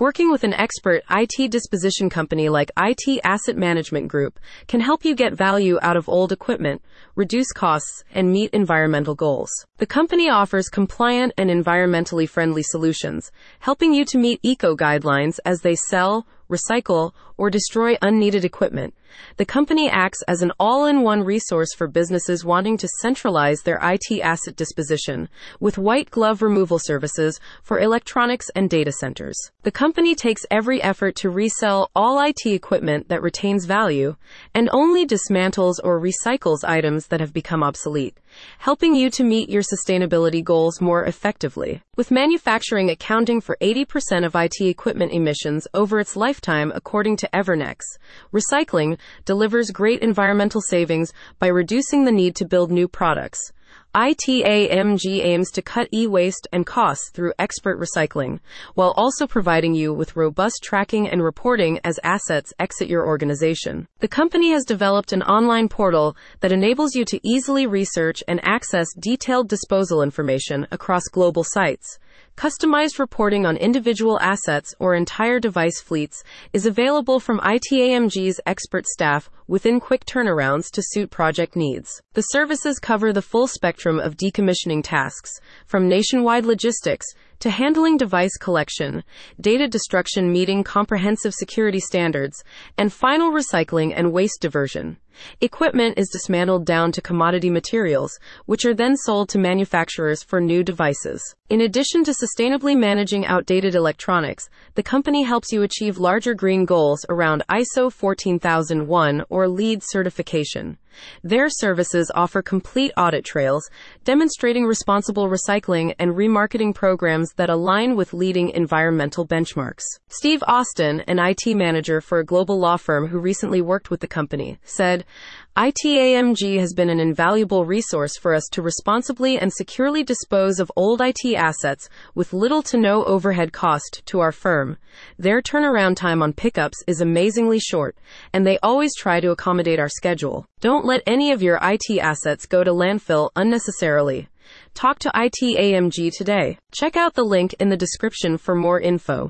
Working with an expert IT disposition company like IT Asset Management Group can help you get value out of old equipment, reduce costs, and meet environmental goals. The company offers compliant and environmentally friendly solutions, helping you to meet eco guidelines as they sell, recycle, or destroy unneeded equipment. The company acts as an all in one resource for businesses wanting to centralize their IT asset disposition with white glove removal services for electronics and data centers. The company takes every effort to resell all IT equipment that retains value and only dismantles or recycles items that have become obsolete, helping you to meet your sustainability goals more effectively. With manufacturing accounting for 80% of IT equipment emissions over its lifetime, according to Evernex, recycling delivers great environmental savings by reducing the need to build new products. ITAMG aims to cut e waste and costs through expert recycling, while also providing you with robust tracking and reporting as assets exit your organization. The company has developed an online portal that enables you to easily research and access detailed disposal information across global sites. Customized reporting on individual assets or entire device fleets is available from ITAMG's expert staff within quick turnarounds to suit project needs. The services cover the full spectrum of decommissioning tasks, from nationwide logistics to handling device collection, data destruction meeting comprehensive security standards, and final recycling and waste diversion. Equipment is dismantled down to commodity materials, which are then sold to manufacturers for new devices. In addition to sustainably managing outdated electronics, the company helps you achieve larger green goals around ISO 14001 or LEED certification. Their services offer complete audit trails, demonstrating responsible recycling and remarketing programs that align with leading environmental benchmarks. Steve Austin, an IT manager for a global law firm who recently worked with the company, said, ITAMG has been an invaluable resource for us to responsibly and securely dispose of old IT assets with little to no overhead cost to our firm. Their turnaround time on pickups is amazingly short, and they always try to accommodate our schedule. Don't let any of your IT assets go to landfill unnecessarily. Talk to ITAMG today. Check out the link in the description for more info.